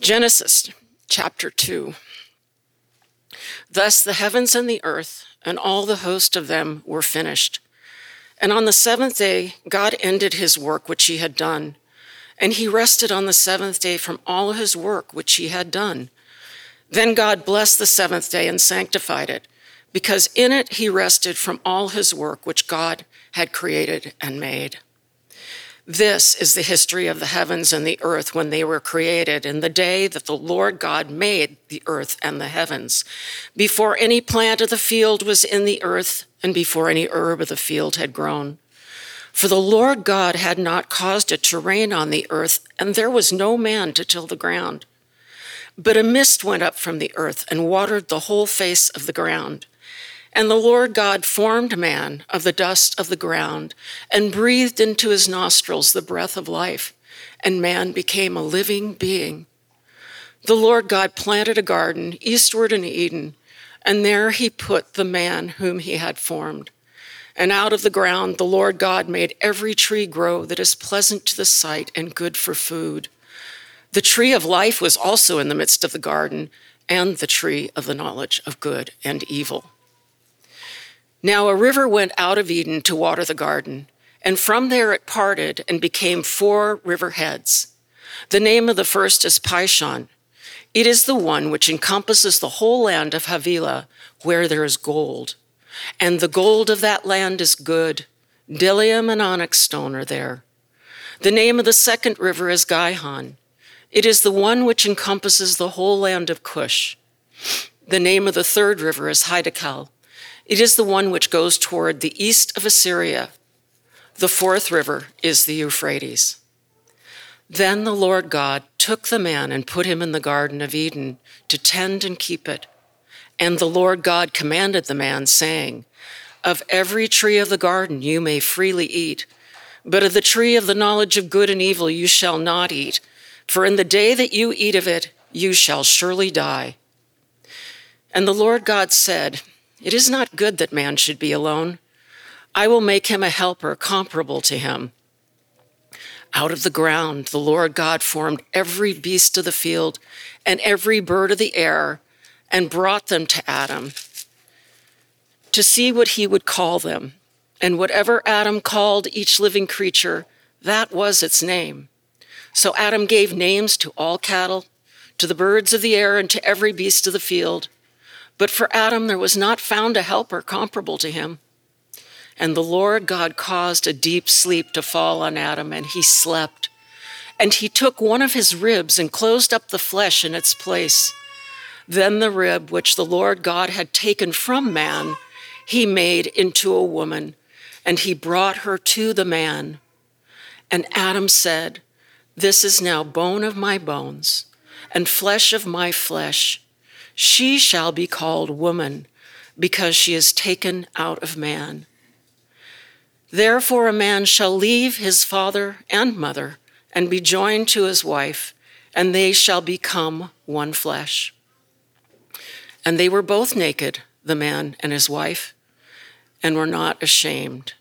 Genesis chapter 2. Thus the heavens and the earth and all the host of them were finished. And on the seventh day, God ended his work which he had done. And he rested on the seventh day from all his work which he had done. Then God blessed the seventh day and sanctified it, because in it he rested from all his work which God had created and made. This is the history of the heavens and the earth when they were created, in the day that the Lord God made the earth and the heavens, before any plant of the field was in the earth, and before any herb of the field had grown. For the Lord God had not caused it to rain on the earth, and there was no man to till the ground. But a mist went up from the earth and watered the whole face of the ground. And the Lord God formed man of the dust of the ground and breathed into his nostrils the breath of life, and man became a living being. The Lord God planted a garden eastward in Eden, and there he put the man whom he had formed. And out of the ground the Lord God made every tree grow that is pleasant to the sight and good for food. The tree of life was also in the midst of the garden, and the tree of the knowledge of good and evil. Now a river went out of Eden to water the garden, and from there it parted and became four river heads. The name of the first is Pishon. It is the one which encompasses the whole land of Havilah, where there is gold. And the gold of that land is good. Bdellium and onyx stone are there. The name of the second river is Gihon. It is the one which encompasses the whole land of Cush. The name of the third river is Hiddekel. It is the one which goes toward the east of Assyria. The fourth river is the Euphrates. Then the Lord God took the man and put him in the Garden of Eden to tend and keep it. And the Lord God commanded the man, saying, Of every tree of the garden you may freely eat, but of the tree of the knowledge of good and evil you shall not eat, for in the day that you eat of it, you shall surely die. And the Lord God said, it is not good that man should be alone. I will make him a helper comparable to him. Out of the ground, the Lord God formed every beast of the field and every bird of the air and brought them to Adam to see what he would call them. And whatever Adam called each living creature, that was its name. So Adam gave names to all cattle, to the birds of the air, and to every beast of the field. But for Adam, there was not found a helper comparable to him. And the Lord God caused a deep sleep to fall on Adam, and he slept. And he took one of his ribs and closed up the flesh in its place. Then the rib which the Lord God had taken from man, he made into a woman, and he brought her to the man. And Adam said, This is now bone of my bones and flesh of my flesh. She shall be called woman, because she is taken out of man. Therefore, a man shall leave his father and mother and be joined to his wife, and they shall become one flesh. And they were both naked, the man and his wife, and were not ashamed.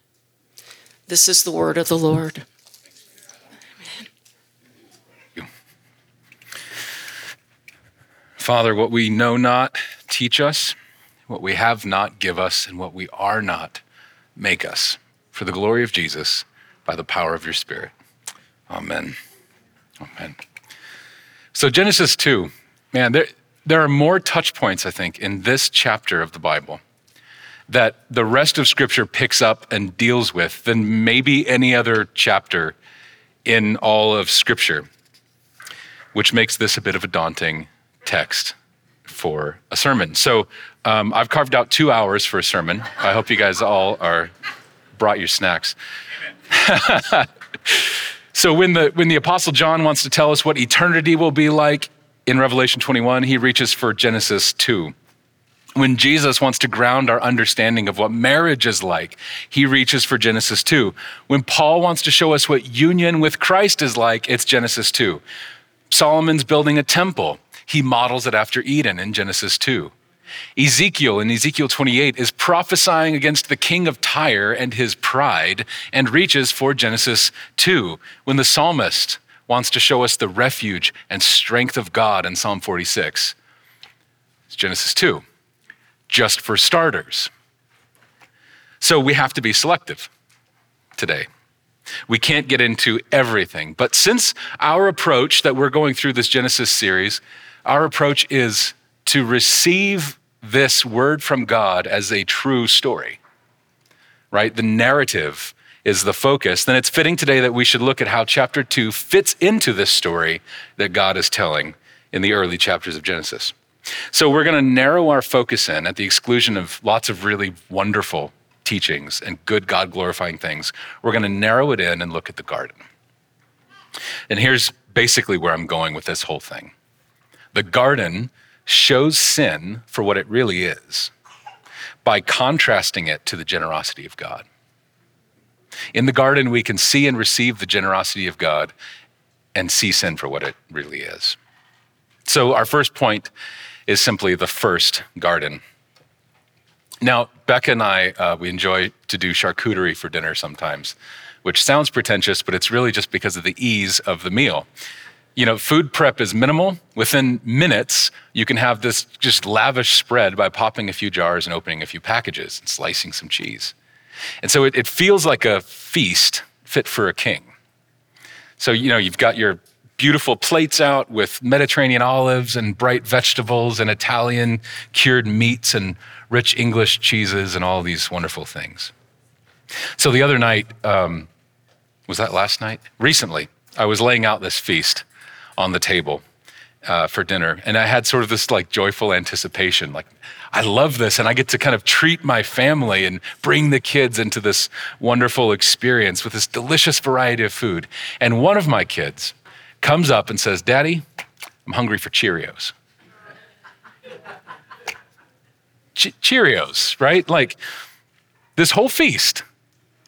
This is the word of the Lord. Father, what we know not, teach us. What we have not, give us. And what we are not, make us. For the glory of Jesus, by the power of your Spirit. Amen. Amen. So, Genesis 2, man, there, there are more touch points, I think, in this chapter of the Bible that the rest of Scripture picks up and deals with than maybe any other chapter in all of Scripture, which makes this a bit of a daunting text for a sermon. So um, I've carved out two hours for a sermon. I hope you guys all are brought your snacks. so when the when the apostle John wants to tell us what eternity will be like in Revelation 21, he reaches for Genesis 2. When Jesus wants to ground our understanding of what marriage is like, he reaches for Genesis 2. When Paul wants to show us what union with Christ is like, it's Genesis 2. Solomon's building a temple he models it after Eden in Genesis 2. Ezekiel in Ezekiel 28 is prophesying against the king of Tyre and his pride and reaches for Genesis 2 when the psalmist wants to show us the refuge and strength of God in Psalm 46. It's Genesis 2, just for starters. So we have to be selective today. We can't get into everything. But since our approach that we're going through this Genesis series, our approach is to receive this word from God as a true story, right? The narrative is the focus, then it's fitting today that we should look at how chapter two fits into this story that God is telling in the early chapters of Genesis. So we're going to narrow our focus in at the exclusion of lots of really wonderful teachings and good God glorifying things. We're going to narrow it in and look at the garden. And here's basically where I'm going with this whole thing the garden shows sin for what it really is by contrasting it to the generosity of God. In the garden, we can see and receive the generosity of God and see sin for what it really is. So, our first point is simply the first garden. Now, Becca and I, uh, we enjoy to do charcuterie for dinner sometimes, which sounds pretentious, but it's really just because of the ease of the meal. You know, food prep is minimal. Within minutes, you can have this just lavish spread by popping a few jars and opening a few packages and slicing some cheese. And so it, it feels like a feast fit for a king. So, you know, you've got your beautiful plates out with Mediterranean olives and bright vegetables and Italian cured meats and rich English cheeses and all these wonderful things. So the other night, um, was that last night? Recently, I was laying out this feast on the table uh, for dinner, and I had sort of this like joyful anticipation, like I love this, and I get to kind of treat my family and bring the kids into this wonderful experience with this delicious variety of food. And one of my kids comes up and says, Daddy, I'm hungry for Cheerios. Che- Cheerios, right? Like this whole feast,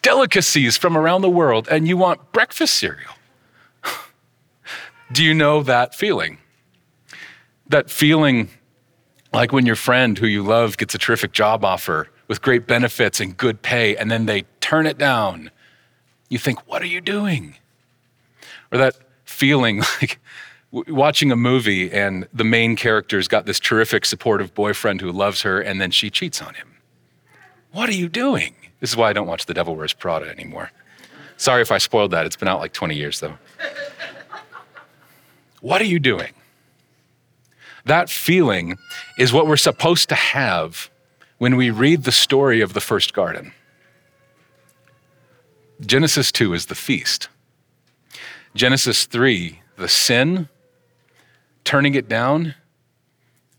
delicacies from around the world, and you want breakfast cereal. Do you know that feeling? That feeling like when your friend who you love gets a terrific job offer with great benefits and good pay, and then they turn it down. You think, what are you doing? Or that feeling like watching a movie and the main character's got this terrific supportive boyfriend who loves her and then she cheats on him. What are you doing? This is why I don't watch The Devil Wears Prada anymore. Sorry if I spoiled that. It's been out like 20 years though. what are you doing? That feeling is what we're supposed to have when we read the story of the first garden. Genesis 2 is the feast. Genesis 3, the sin, turning it down,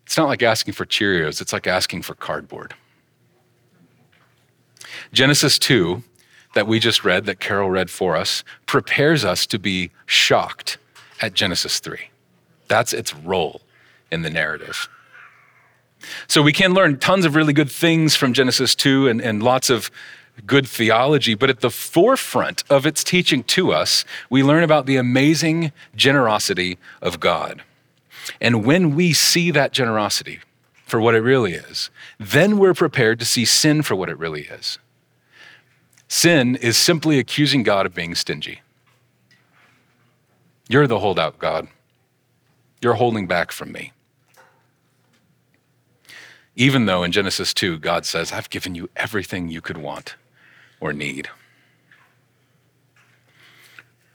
it's not like asking for Cheerios, it's like asking for cardboard. Genesis 2, that we just read, that Carol read for us, prepares us to be shocked at Genesis 3. That's its role in the narrative. So we can learn tons of really good things from Genesis 2 and, and lots of good theology, but at the forefront of its teaching to us, we learn about the amazing generosity of God. And when we see that generosity for what it really is, then we're prepared to see sin for what it really is. Sin is simply accusing God of being stingy. You're the holdout, God. You're holding back from me. Even though in Genesis 2, God says, I've given you everything you could want or need.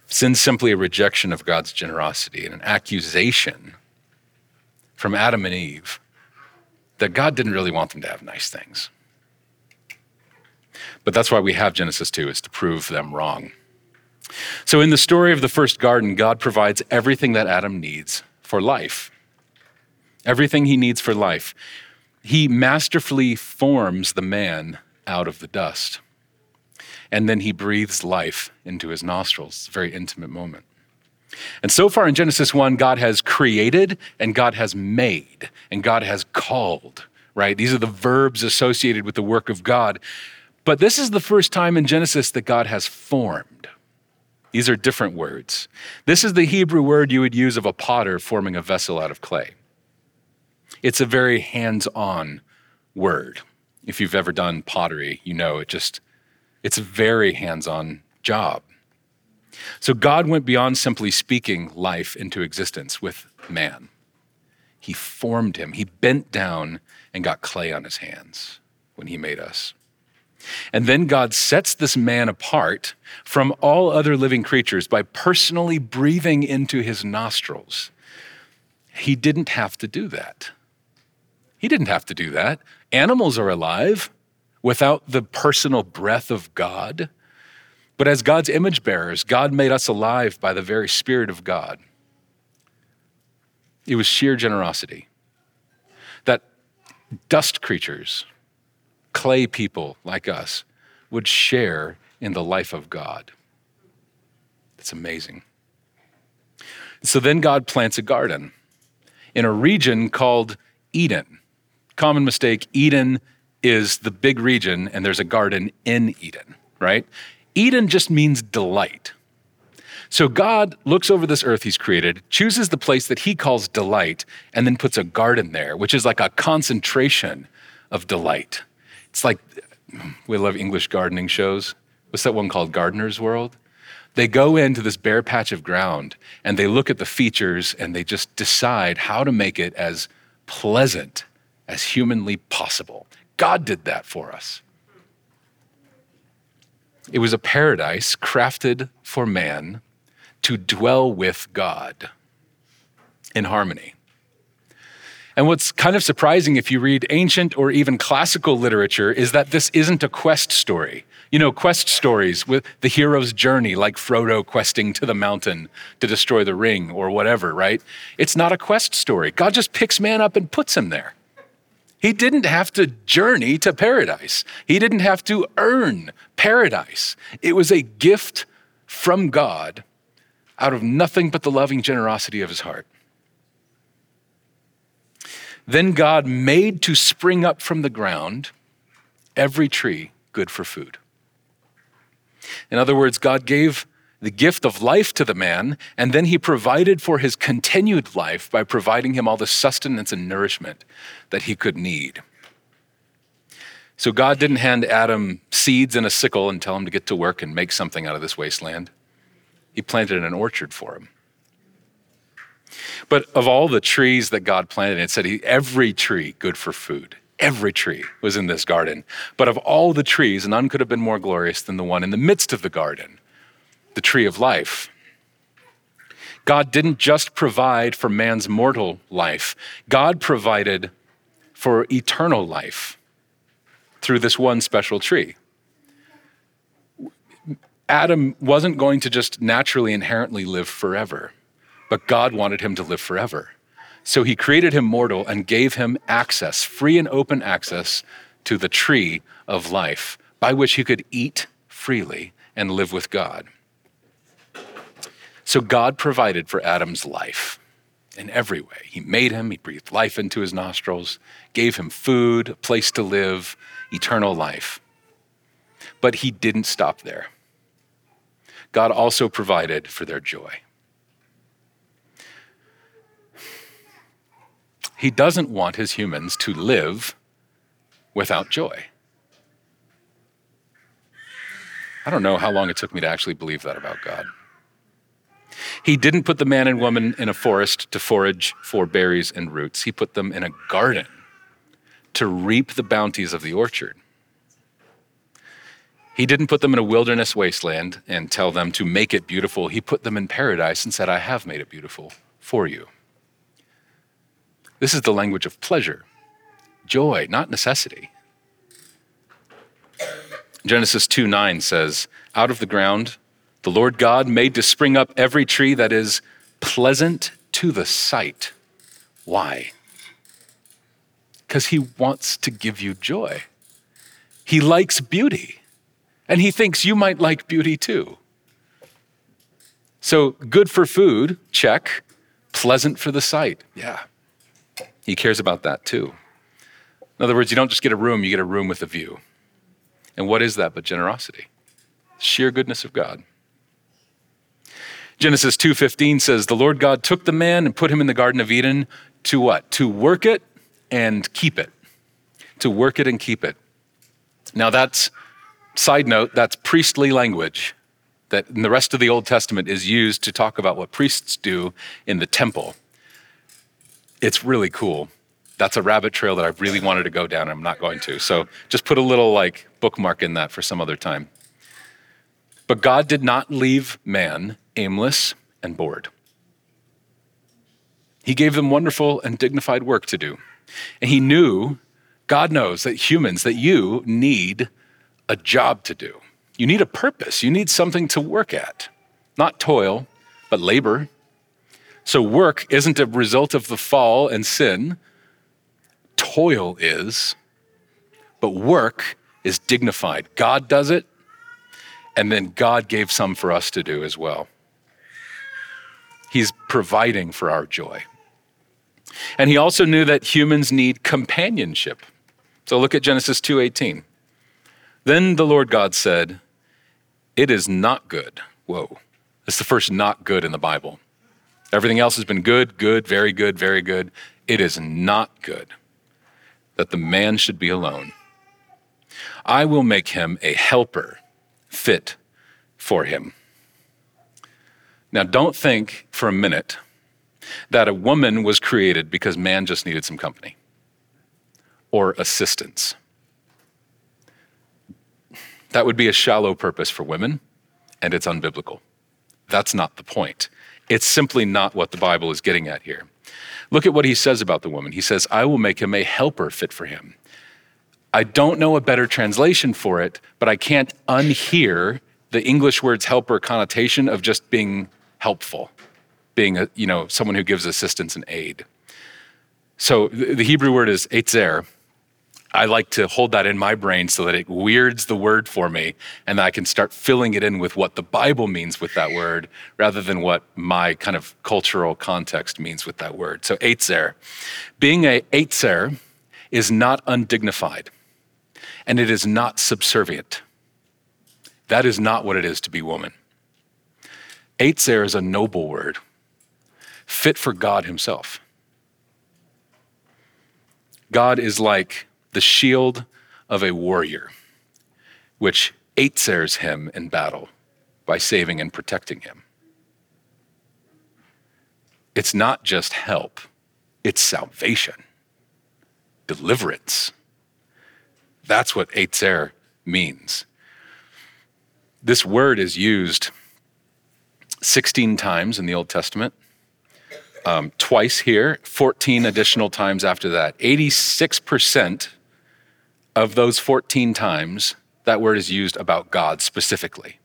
Sin's simply a rejection of God's generosity and an accusation from Adam and Eve that God didn't really want them to have nice things. But that's why we have Genesis 2, is to prove them wrong. So, in the story of the first garden, God provides everything that Adam needs for life. Everything he needs for life he masterfully forms the man out of the dust. And then he breathes life into his nostrils. Very intimate moment. And so far in Genesis 1, God has created and God has made and God has called, right? These are the verbs associated with the work of God. But this is the first time in Genesis that God has formed. These are different words. This is the Hebrew word you would use of a potter forming a vessel out of clay. It's a very hands on word. If you've ever done pottery, you know it just, it's a very hands on job. So God went beyond simply speaking life into existence with man. He formed him. He bent down and got clay on his hands when he made us. And then God sets this man apart from all other living creatures by personally breathing into his nostrils. He didn't have to do that. He didn't have to do that. Animals are alive without the personal breath of God. But as God's image bearers, God made us alive by the very Spirit of God. It was sheer generosity that dust creatures, clay people like us, would share in the life of God. It's amazing. So then God plants a garden in a region called Eden. Common mistake Eden is the big region, and there's a garden in Eden, right? Eden just means delight. So God looks over this earth he's created, chooses the place that he calls delight, and then puts a garden there, which is like a concentration of delight. It's like we love English gardening shows. What's that one called? Gardener's World? They go into this bare patch of ground and they look at the features and they just decide how to make it as pleasant as humanly possible. God did that for us. It was a paradise crafted for man to dwell with God in harmony. And what's kind of surprising if you read ancient or even classical literature is that this isn't a quest story. You know, quest stories with the hero's journey, like Frodo questing to the mountain to destroy the ring or whatever, right? It's not a quest story. God just picks man up and puts him there. He didn't have to journey to paradise, he didn't have to earn paradise. It was a gift from God out of nothing but the loving generosity of his heart. Then God made to spring up from the ground every tree good for food. In other words, God gave the gift of life to the man, and then he provided for his continued life by providing him all the sustenance and nourishment that he could need. So God didn't hand Adam seeds and a sickle and tell him to get to work and make something out of this wasteland. He planted an orchard for him. But of all the trees that God planted, it said he, every tree good for food. Every tree was in this garden. But of all the trees, none could have been more glorious than the one in the midst of the garden, the tree of life. God didn't just provide for man's mortal life, God provided for eternal life through this one special tree. Adam wasn't going to just naturally, inherently live forever, but God wanted him to live forever. So he created him mortal and gave him access, free and open access to the tree of life by which he could eat freely and live with God. So God provided for Adam's life in every way. He made him, he breathed life into his nostrils, gave him food, a place to live, eternal life. But he didn't stop there. God also provided for their joy. He doesn't want his humans to live without joy. I don't know how long it took me to actually believe that about God. He didn't put the man and woman in a forest to forage for berries and roots. He put them in a garden to reap the bounties of the orchard. He didn't put them in a wilderness wasteland and tell them to make it beautiful. He put them in paradise and said, I have made it beautiful for you. This is the language of pleasure, joy, not necessity. Genesis 2 9 says, Out of the ground, the Lord God made to spring up every tree that is pleasant to the sight. Why? because he wants to give you joy. He likes beauty, and he thinks you might like beauty too. So, good for food, check. Pleasant for the sight, yeah. He cares about that too. In other words, you don't just get a room, you get a room with a view. And what is that but generosity? Sheer goodness of God. Genesis 2:15 says, "The Lord God took the man and put him in the garden of Eden to what? To work it and keep it, to work it and keep it. Now, that's, side note, that's priestly language. that in the rest of the Old Testament is used to talk about what priests do in the temple. It's really cool. That's a rabbit trail that I really wanted to go down. and I'm not going to. So just put a little like bookmark in that for some other time. But God did not leave man aimless and bored. He gave them wonderful and dignified work to do. And he knew, God knows that humans, that you need a job to do. You need a purpose. You need something to work at, not toil, but labor. So work isn't a result of the fall and sin. Toil is, but work is dignified. God does it, and then God gave some for us to do as well. He's providing for our joy. And he also knew that humans need companionship. So look at Genesis 2:18. Then the Lord God said, "It is not good." Whoa. It's the first not good in the Bible. Everything else has been good, good, very good, very good. It is not good that the man should be alone. I will make him a helper fit for him. Now, don't think for a minute that a woman was created because man just needed some company or assistance. That would be a shallow purpose for women, and it's unbiblical. That's not the point. It's simply not what the Bible is getting at here. Look at what he says about the woman. He says, I will make him a helper fit for him. I don't know a better translation for it, but I can't unhear the English words helper connotation of just being helpful being a, you know, someone who gives assistance and aid. So the Hebrew word is ezer. I like to hold that in my brain so that it weirds the word for me and I can start filling it in with what the Bible means with that word rather than what my kind of cultural context means with that word. So ezer. Being a ezer is not undignified and it is not subservient. That is not what it is to be woman. Ezer is a noble word fit for God Himself. God is like the shield of a warrior, which ezers him in battle by saving and protecting him. It's not just help, it's salvation, deliverance. That's what ezer means. This word is used 16 times in the Old Testament um, twice here, 14 additional times after that. 86% of those 14 times, that word is used about God specifically.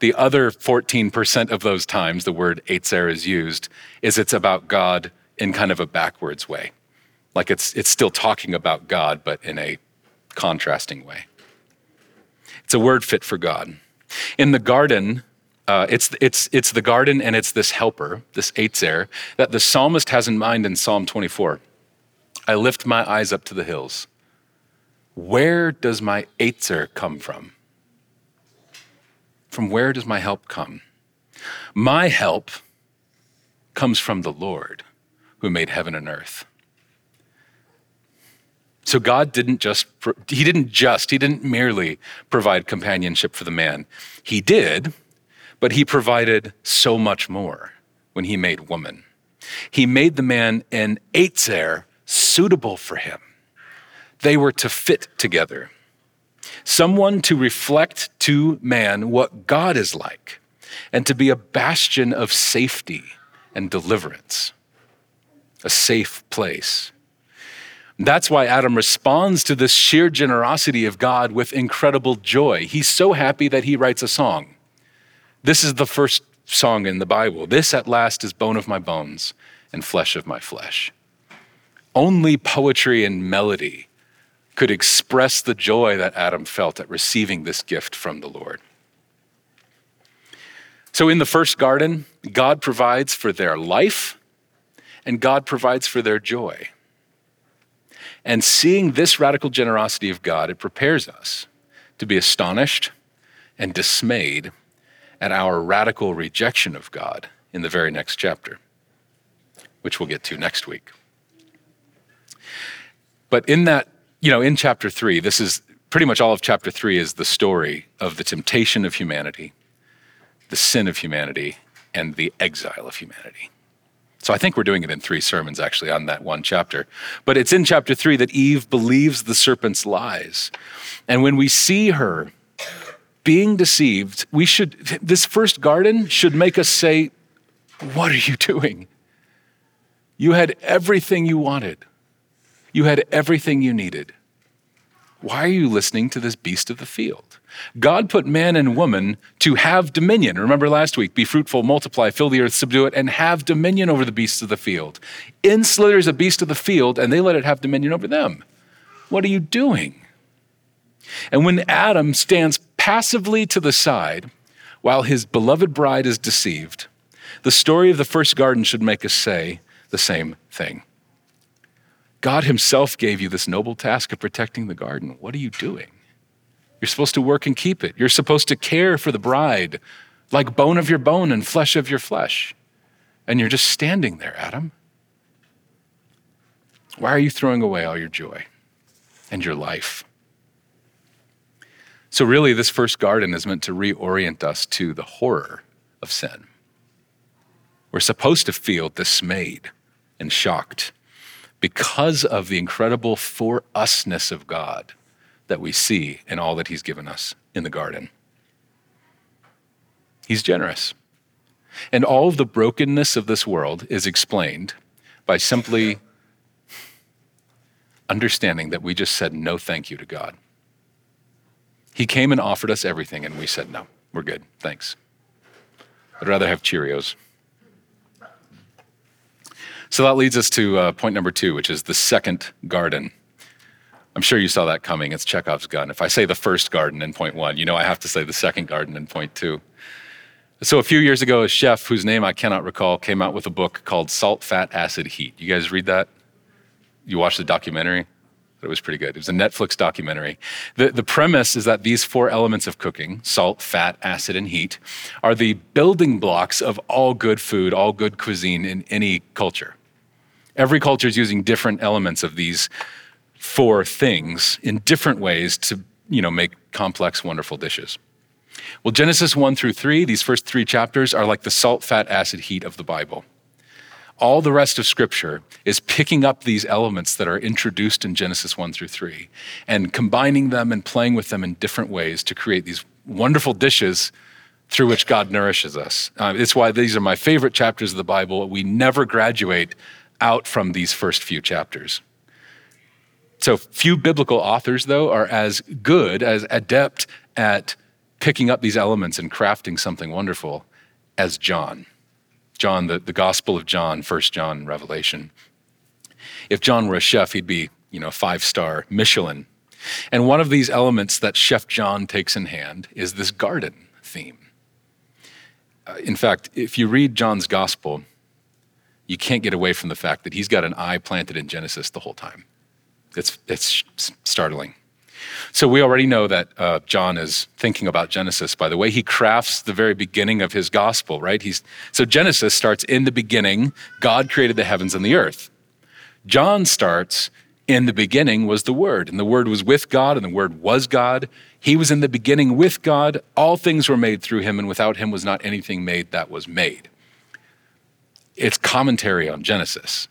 The other 14% of those times the word Ezer is used is it's about God in kind of a backwards way. Like it's, it's still talking about God, but in a contrasting way. It's a word fit for God. In the garden, uh, it's, it's, it's the garden and it's this helper, this Ezer, that the psalmist has in mind in Psalm 24. I lift my eyes up to the hills. Where does my Ezer come from? From where does my help come? My help comes from the Lord who made heaven and earth. So God didn't just, he didn't just, he didn't merely provide companionship for the man. He did, but he provided so much more when he made woman. He made the man an Ezer suitable for him. They were to fit together. Someone to reflect to man what God is like and to be a bastion of safety and deliverance, a safe place. That's why Adam responds to this sheer generosity of God with incredible joy. He's so happy that he writes a song. This is the first song in the Bible. This at last is bone of my bones and flesh of my flesh. Only poetry and melody could express the joy that Adam felt at receiving this gift from the Lord. So, in the first garden, God provides for their life and God provides for their joy. And seeing this radical generosity of God, it prepares us to be astonished and dismayed at our radical rejection of God in the very next chapter, which we'll get to next week. But in that, you know, in chapter three, this is pretty much all of chapter three is the story of the temptation of humanity the sin of humanity and the exile of humanity. So I think we're doing it in three sermons actually on that one chapter. But it's in chapter three that Eve believes the serpent's lies. And when we see her being deceived, we should, this first garden should make us say, What are you doing? You had everything you wanted, you had everything you needed. Why are you listening to this beast of the field? God put man and woman to have dominion. Remember last week be fruitful, multiply, fill the earth, subdue it, and have dominion over the beasts of the field. In slithers a beast of the field, and they let it have dominion over them. What are you doing? And when Adam stands passively to the side while his beloved bride is deceived, the story of the first garden should make us say the same thing. God Himself gave you this noble task of protecting the garden. What are you doing? You're supposed to work and keep it. You're supposed to care for the bride like bone of your bone and flesh of your flesh. And you're just standing there, Adam. Why are you throwing away all your joy and your life? So, really, this first garden is meant to reorient us to the horror of sin. We're supposed to feel dismayed and shocked because of the incredible for usness of God that we see in all that He's given us in the garden. He's generous. And all of the brokenness of this world is explained by simply understanding that we just said no thank you to God. He came and offered us everything, and we said no, we're good, thanks. I'd rather have Cheerios. So that leads us to uh, point number two, which is the second garden. I'm sure you saw that coming. It's Chekhov's gun. If I say the first garden in point one, you know I have to say the second garden in point two. So a few years ago, a chef whose name I cannot recall came out with a book called Salt, Fat, Acid, Heat. You guys read that? You watched the documentary? It was pretty good. It was a Netflix documentary. The, the premise is that these four elements of cooking salt, fat, acid, and heat are the building blocks of all good food, all good cuisine in any culture. Every culture is using different elements of these four things in different ways to, you know, make complex, wonderful dishes. Well, Genesis 1 through 3, these first three chapters are like the salt, fat, acid, heat of the Bible. All the rest of Scripture is picking up these elements that are introduced in Genesis 1 through 3 and combining them and playing with them in different ways to create these wonderful dishes through which God nourishes us. Uh, it's why these are my favorite chapters of the Bible. We never graduate out from these first few chapters. So few biblical authors, though, are as good, as adept at picking up these elements and crafting something wonderful as John. John, the, the Gospel of John, First John, Revelation. If John were a chef, he'd be, you know, five star Michelin. And one of these elements that Chef John takes in hand is this garden theme. Uh, in fact, if you read John's Gospel, you can't get away from the fact that he's got an eye planted in Genesis the whole time. It's, it's startling. So we already know that uh, John is thinking about Genesis by the way he crafts the very beginning of his gospel, right? He's, so Genesis starts in the beginning, God created the heavens and the earth. John starts in the beginning was the Word, and the Word was with God, and the Word was God. He was in the beginning with God. All things were made through him, and without him was not anything made that was made it's commentary on Genesis.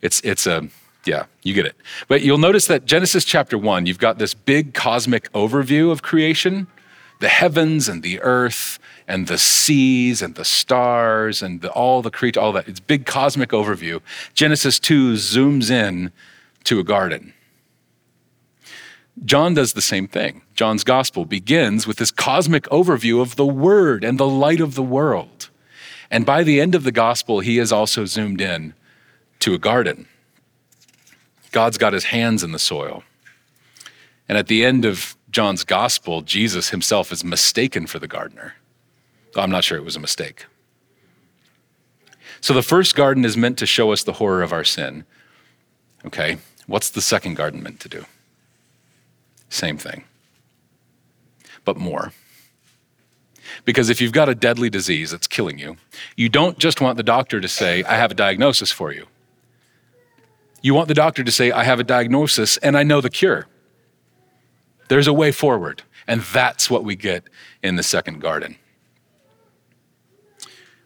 It's, it's a, yeah, you get it. But you'll notice that Genesis chapter one, you've got this big cosmic overview of creation the heavens and the earth and the seas and the stars and the, all the creatures, all that. It's big cosmic overview. Genesis 2 zooms in to a garden. John does the same thing. John's gospel begins with this cosmic overview of the Word and the light of the world. And by the end of the gospel, he is also zoomed in to a garden. God's got his hands in the soil. And at the end of John's gospel, Jesus himself is mistaken for the gardener. I'm not sure it was a mistake. So the first garden is meant to show us the horror of our sin. Okay, what's the second garden meant to do? Same thing, but more. Because if you've got a deadly disease that's killing you, you don't just want the doctor to say, I have a diagnosis for you. You want the doctor to say, I have a diagnosis and I know the cure. There's a way forward. And that's what we get in the second garden.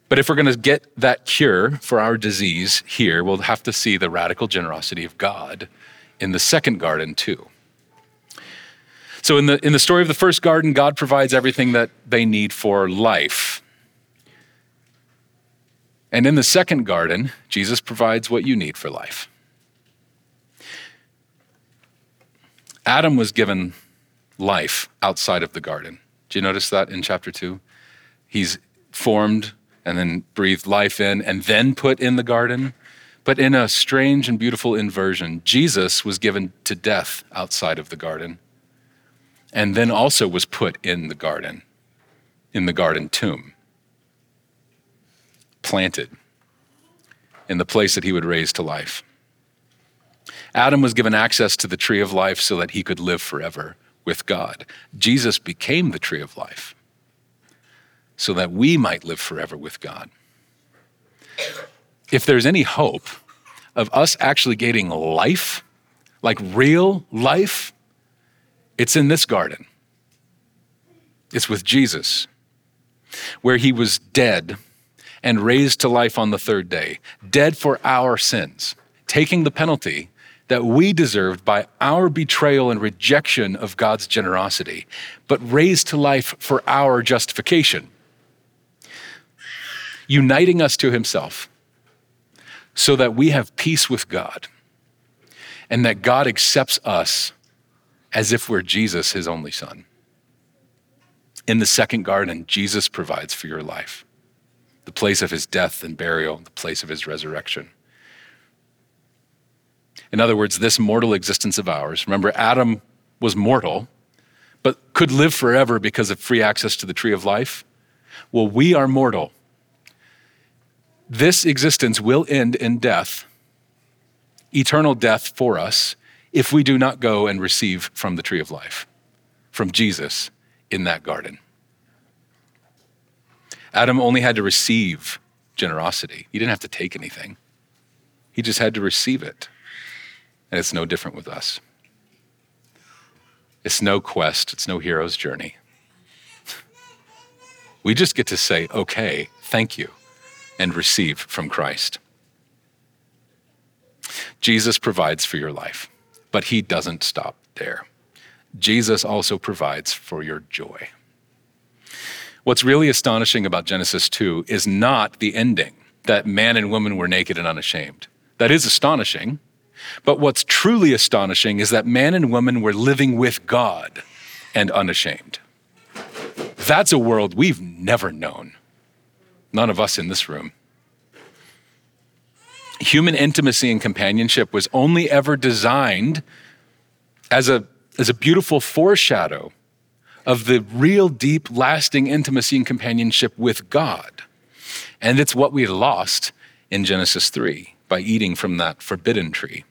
But if we're going to get that cure for our disease here, we'll have to see the radical generosity of God in the second garden, too. So, in the, in the story of the first garden, God provides everything that they need for life. And in the second garden, Jesus provides what you need for life. Adam was given life outside of the garden. Do you notice that in chapter 2? He's formed and then breathed life in and then put in the garden. But in a strange and beautiful inversion, Jesus was given to death outside of the garden and then also was put in the garden, in the garden tomb, planted in the place that he would raise to life. Adam was given access to the tree of life so that he could live forever with God. Jesus became the tree of life so that we might live forever with God. If there's any hope of us actually getting life, like real life, it's in this garden. It's with Jesus, where he was dead and raised to life on the third day, dead for our sins, taking the penalty that we deserved by our betrayal and rejection of God's generosity, but raised to life for our justification, uniting us to himself so that we have peace with God and that God accepts us as if we're Jesus, his only son. In the second garden, Jesus provides for your life the place of his death and burial, the place of his resurrection. In other words, this mortal existence of ours, remember, Adam was mortal, but could live forever because of free access to the tree of life. Well, we are mortal. This existence will end in death, eternal death for us, if we do not go and receive from the tree of life, from Jesus in that garden. Adam only had to receive generosity, he didn't have to take anything, he just had to receive it. And it's no different with us. It's no quest, it's no hero's journey. We just get to say, okay, thank you, and receive from Christ. Jesus provides for your life, but he doesn't stop there. Jesus also provides for your joy. What's really astonishing about Genesis 2 is not the ending that man and woman were naked and unashamed. That is astonishing, but what's truly astonishing is that man and woman were living with God and unashamed. That's a world we've never known. None of us in this room. Human intimacy and companionship was only ever designed as a, as a beautiful foreshadow of the real, deep, lasting intimacy and companionship with God. And it's what we lost in Genesis 3 by eating from that forbidden tree.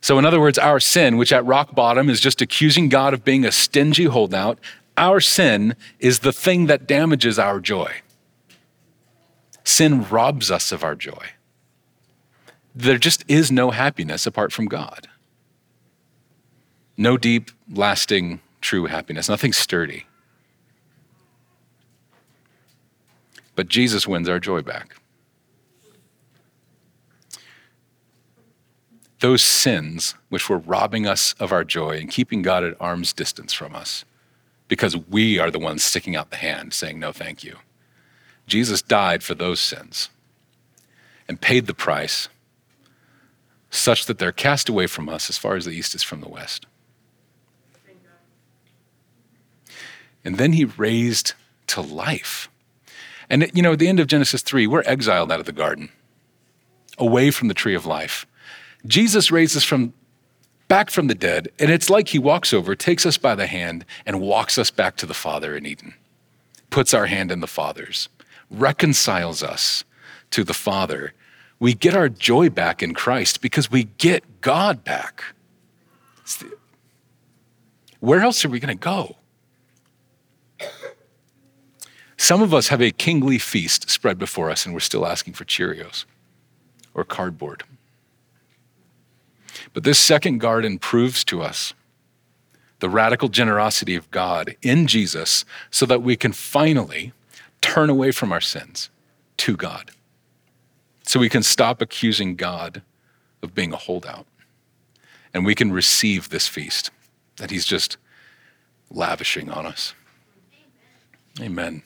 So, in other words, our sin, which at rock bottom is just accusing God of being a stingy holdout, our sin is the thing that damages our joy. Sin robs us of our joy. There just is no happiness apart from God. No deep, lasting, true happiness, nothing sturdy. But Jesus wins our joy back. those sins which were robbing us of our joy and keeping God at arm's distance from us because we are the ones sticking out the hand saying, No, thank you. Jesus died for those sins and paid the price such that they're cast away from us as far as the east is from the west. And then he raised to life. And, you know, at the end of Genesis 3, we're exiled out of the garden, away from the tree of life. Jesus raises from back from the dead, and it's like he walks over, takes us by the hand, and walks us back to the Father in Eden. Puts our hand in the Father's, reconciles us to the Father. We get our joy back in Christ because we get God back. Where else are we going to go? Some of us have a kingly feast spread before us, and we're still asking for Cheerios or cardboard. But this second garden proves to us the radical generosity of God in Jesus so that we can finally turn away from our sins to God. So we can stop accusing God of being a holdout. And we can receive this feast that He's just lavishing on us. Amen.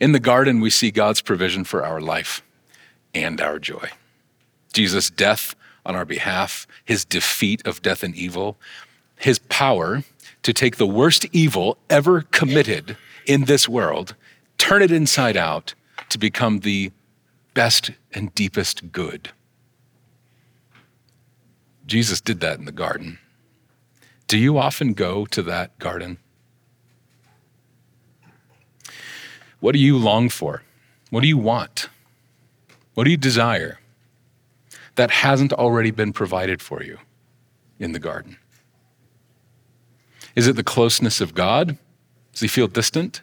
In the garden, we see God's provision for our life and our joy. Jesus' death on our behalf, his defeat of death and evil, his power to take the worst evil ever committed in this world, turn it inside out to become the best and deepest good. Jesus did that in the garden. Do you often go to that garden? What do you long for? What do you want? What do you desire that hasn't already been provided for you in the garden? Is it the closeness of God? Does he feel distant?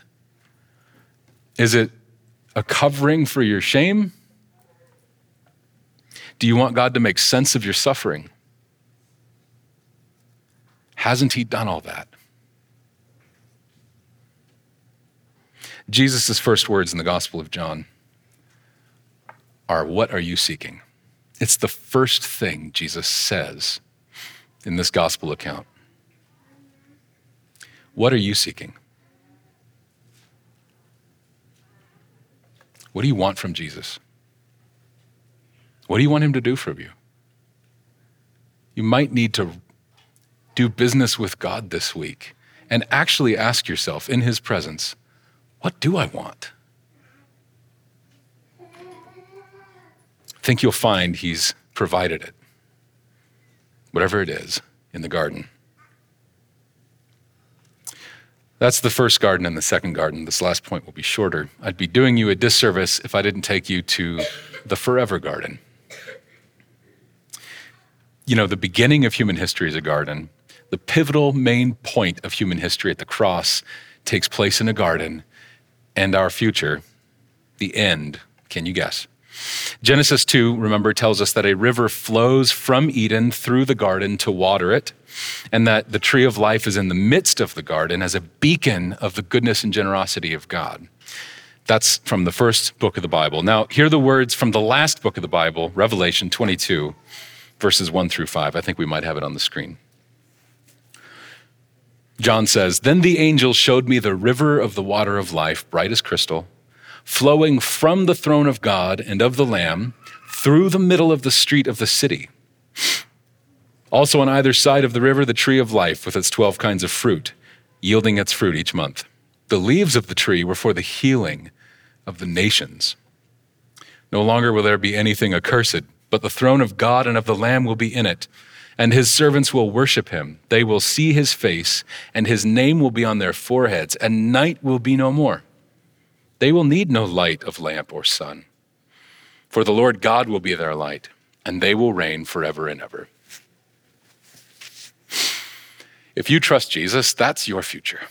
Is it a covering for your shame? Do you want God to make sense of your suffering? Hasn't he done all that? Jesus' first words in the Gospel of John are, What are you seeking? It's the first thing Jesus says in this Gospel account. What are you seeking? What do you want from Jesus? What do you want him to do for you? You might need to do business with God this week and actually ask yourself in his presence, what do I want? think you'll find he's provided it, whatever it is, in the garden. That's the first garden and the second garden. This last point will be shorter. I'd be doing you a disservice if I didn't take you to the forever garden. You know, the beginning of human history is a garden. The pivotal main point of human history at the cross takes place in a garden, and our future, the end, can you guess? Genesis 2, remember, tells us that a river flows from Eden through the garden to water it, and that the tree of life is in the midst of the garden as a beacon of the goodness and generosity of God. That's from the first book of the Bible. Now, hear the words from the last book of the Bible, Revelation 22, verses 1 through 5. I think we might have it on the screen. John says, Then the angel showed me the river of the water of life, bright as crystal flowing from the throne of God and of the Lamb through the middle of the street of the city. Also, on either side of the river, the tree of life with its 12 kinds of fruit, yielding its fruit each month. The leaves of the tree were for the healing of the nations. No longer will there be anything accursed, but the throne of God and of the Lamb will be in it, and his servants will worship him. They will see his face, and his name will be on their foreheads, and night will be no more. They will need no light of lamp or sun, for the Lord God will be their light, and they will reign forever and ever. If you trust Jesus, that's your future.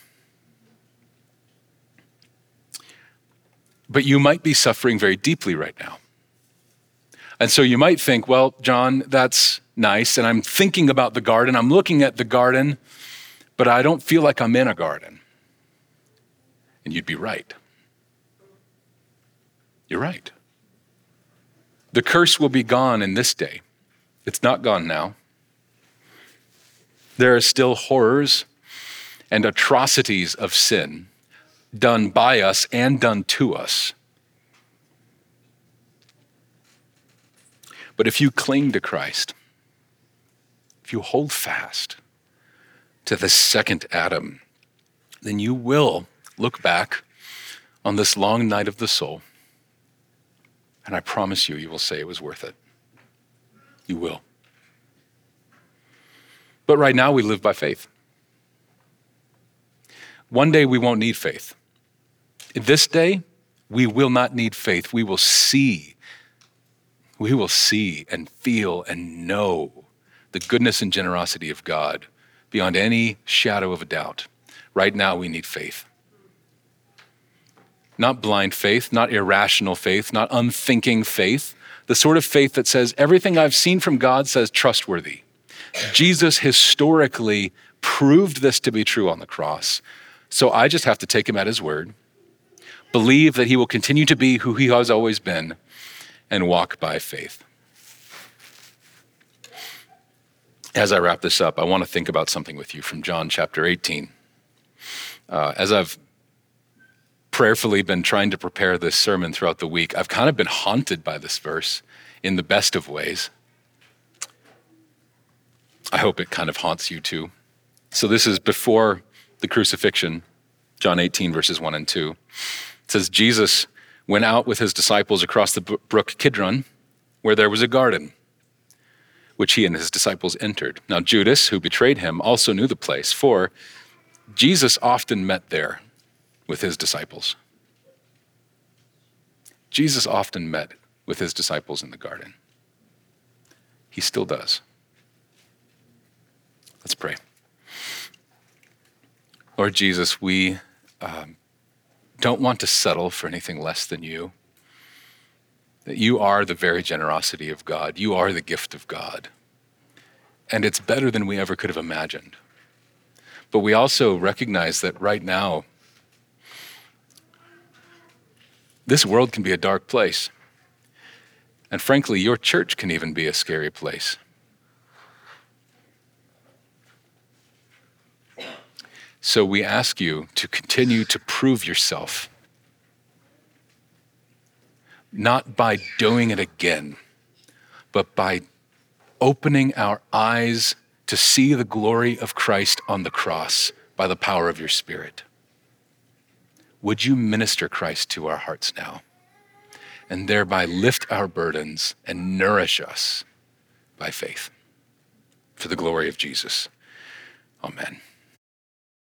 But you might be suffering very deeply right now. And so you might think, well, Jon, that's nice. And I'm thinking about the garden. I'm looking at the garden, but I don't feel like I'm in a garden. And you'd be right. You're right. The curse will be gone in this day. It's not gone now. There are still horrors and atrocities of sin done by us and done to us. But if you cling to Christ, if you hold fast to the second Adam, then you will look back on this long night of the soul and I promise you, you will say it was worth it. You will. But right now, we live by faith. One day, we won't need faith. In this day, we will not need faith. We will see. We will see and feel and know the goodness and generosity of God beyond any shadow of a doubt. Right now, we need faith not blind faith, not irrational faith, not unthinking faith, the sort of faith that says, everything I've seen from God says trustworthy. Jesus historically proved this to be true on the cross. So I just have to take him at his word, believe that he will continue to be who he has always been, and walk by faith. As I wrap this up, I want to think about something with you from John chapter 18. Uh, as I've prayerfully been trying to prepare this sermon throughout the week, I've kind of been haunted by this verse in the best of ways. I hope it kind of haunts you too. So, this is before the crucifixion, John 18, verses 1 and 2. It says, Jesus went out with his disciples across the brook Kidron, where there was a garden, which he and his disciples entered. Now, Judas, who betrayed him, also knew the place, for Jesus often met there with his disciples. Jesus often met with his disciples in the garden. He still does. Let's pray. Lord Jesus, we um, don't want to settle for anything less than you. That you are the very generosity of God, you are the gift of God. And it's better than we ever could have imagined. But we also recognize that right now, this world can be a dark place. And frankly, your church can even be a scary place. So we ask you to continue to prove yourself, not by doing it again, but by opening our eyes to see the glory of Christ on the cross by the power of your Spirit. Would you minister Christ to our hearts now and thereby lift our burdens and nourish us by faith for the glory of Jesus? Amen.